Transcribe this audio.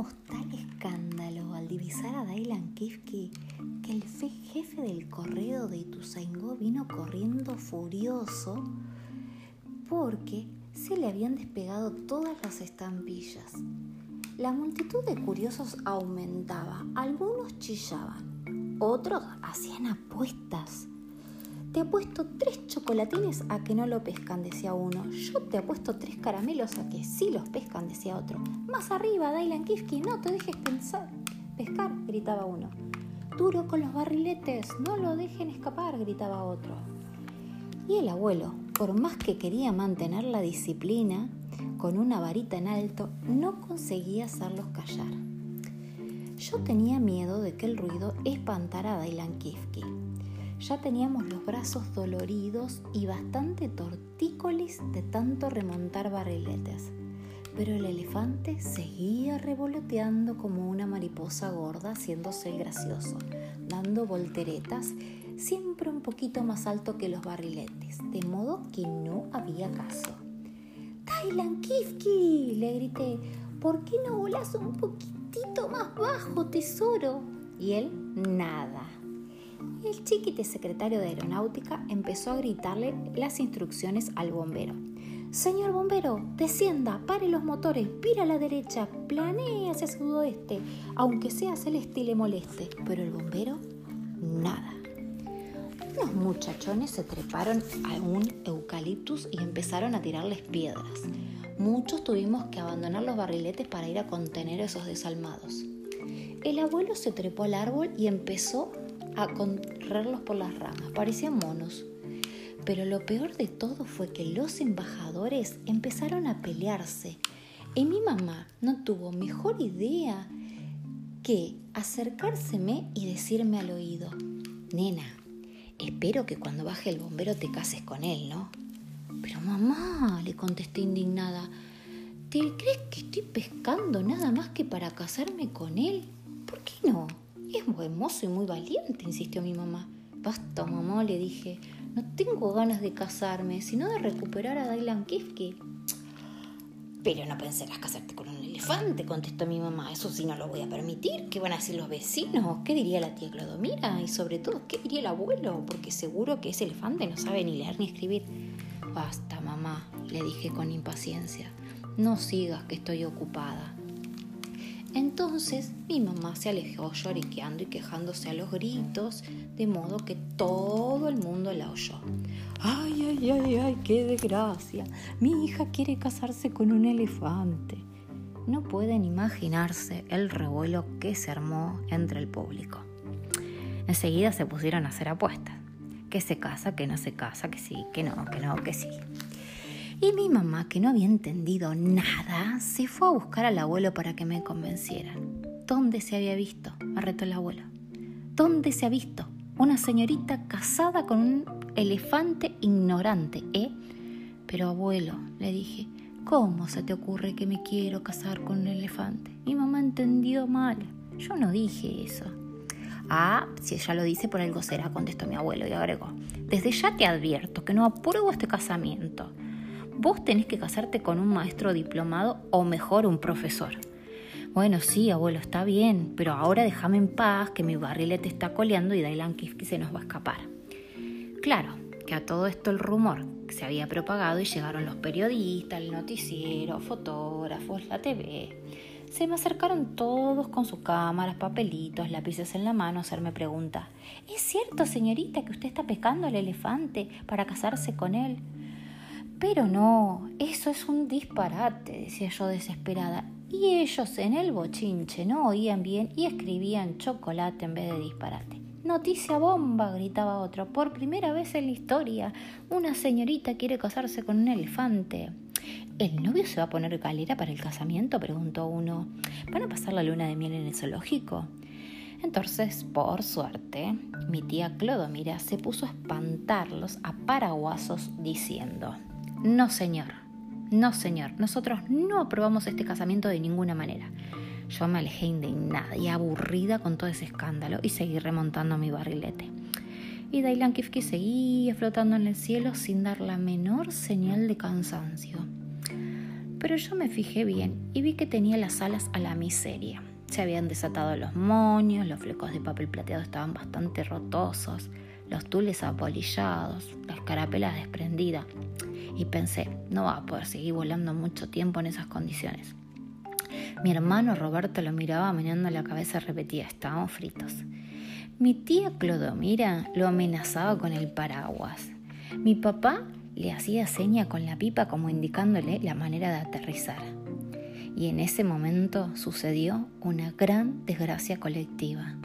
Armamos tal escándalo al divisar a Dailan Kifke que el jefe del correo de Ituzaingó vino corriendo furioso porque se le habían despegado todas las estampillas. La multitud de curiosos aumentaba, algunos chillaban, otros hacían apuestas. Te apuesto tres chocolatines a que no lo pescan, decía uno. Yo te apuesto tres caramelos a que sí los pescan, decía otro. Más arriba, Dailan Kifki, no te dejes pensar. pescar, gritaba uno. Duro con los barriletes, no lo dejen escapar, gritaba otro. Y el abuelo, por más que quería mantener la disciplina, con una varita en alto, no conseguía hacerlos callar. Yo tenía miedo de que el ruido espantara a Dailan Kifki. Ya teníamos los brazos doloridos y bastante tortícolis de tanto remontar barriletes, pero el elefante seguía revoloteando como una mariposa gorda, haciéndose el gracioso, dando volteretas siempre un poquito más alto que los barriletes, de modo que no había caso. ¡Tailan Kifki! le grité, ¿por qué no volas un poquitito más bajo, tesoro? Y él, nada. El chiquite secretario de aeronáutica empezó a gritarle las instrucciones al bombero. Señor bombero, descienda, pare los motores, vira a la derecha, planee hacia sudoeste, aunque sea celeste y le moleste. Pero el bombero, nada. Los muchachones se treparon a un eucaliptus y empezaron a tirarles piedras. Muchos tuvimos que abandonar los barriletes para ir a contener esos desalmados. El abuelo se trepó al árbol y empezó a correrlos por las ramas. Parecían monos. Pero lo peor de todo fue que los embajadores empezaron a pelearse. Y mi mamá no tuvo mejor idea que acercárseme y decirme al oído, nena, Espero que cuando baje el bombero te cases con él, ¿no? Pero mamá, le contesté indignada, ¿te crees que estoy pescando nada más que para casarme con él? ¿Por qué no? Es buen mozo y muy valiente, insistió mi mamá. Basta, mamá, le dije. No tengo ganas de casarme, sino de recuperar a Dailan Kifke. Pero no pensarás casarte con un elefante, contestó mi mamá. Eso sí no lo voy a permitir. ¿Qué van a decir los vecinos? ¿Qué diría la tía Clodomira? Y sobre todo, ¿qué diría el abuelo? Porque seguro que ese elefante no sabe ni leer ni escribir. Basta, mamá, le dije con impaciencia. No sigas que estoy ocupada. Entonces mi mamá se alejó lloriqueando y quejándose a los gritos, de modo que todo el mundo la oyó. ¡Ay, ay, ay, ay, qué desgracia! Mi hija quiere casarse con un elefante. No pueden imaginarse el revuelo que se armó entre el público. Enseguida se pusieron a hacer apuestas. Que se casa, que no se casa, que sí, que no, que no, que sí. Y mi mamá, que no había entendido nada, se fue a buscar al abuelo para que me convencieran. ¿Dónde se había visto? me retó el abuelo. ¿Dónde se ha visto? Una señorita casada con un elefante ignorante, ¿eh? Pero abuelo, le dije, ¿cómo se te ocurre que me quiero casar con un elefante? Mi mamá entendió mal. Yo no dije eso. Ah, si ella lo dice por algo será, contestó mi abuelo y agregó. Desde ya te advierto que no apruebo este casamiento vos tenés que casarte con un maestro diplomado o mejor un profesor. Bueno, sí, abuelo, está bien, pero ahora déjame en paz que mi barrilete está coleando y Dailan Kifki se nos va a escapar. Claro, que a todo esto el rumor se había propagado y llegaron los periodistas, el noticiero, fotógrafos, la TV. Se me acercaron todos con sus cámaras, papelitos, lápices en la mano a hacerme preguntas. ¿Es cierto, señorita, que usted está pescando al elefante para casarse con él? Pero no, eso es un disparate, decía yo desesperada. Y ellos en el bochinche no oían bien y escribían chocolate en vez de disparate. Noticia bomba, gritaba otro. Por primera vez en la historia, una señorita quiere casarse con un elefante. ¿El novio se va a poner galera para el casamiento? preguntó uno. ¿Van a pasar la luna de miel en el zoológico? Entonces, por suerte, mi tía Clodomira se puso a espantarlos a paraguasos diciendo no, señor. No, señor. Nosotros no aprobamos este casamiento de ninguna manera. Yo me alejé indignada y aburrida con todo ese escándalo y seguí remontando mi barrilete. Y Dailan Kifke seguía flotando en el cielo sin dar la menor señal de cansancio. pero yo me fijé bien y vi que tenía las alas a la miseria. Se habían desatado los moños, los flecos de papel plateado estaban bastante rotosos, los tules apolillados, la escarapela desprendida. Y pensé, no va a poder seguir volando mucho tiempo en esas condiciones. Mi hermano Roberto lo miraba meneando la cabeza y repetía, estábamos fritos. Mi tía Clodomira lo amenazaba con el paraguas. Mi papá le hacía seña con la pipa como indicándole la manera de aterrizar y en ese momento sucedió una gran desgracia colectiva.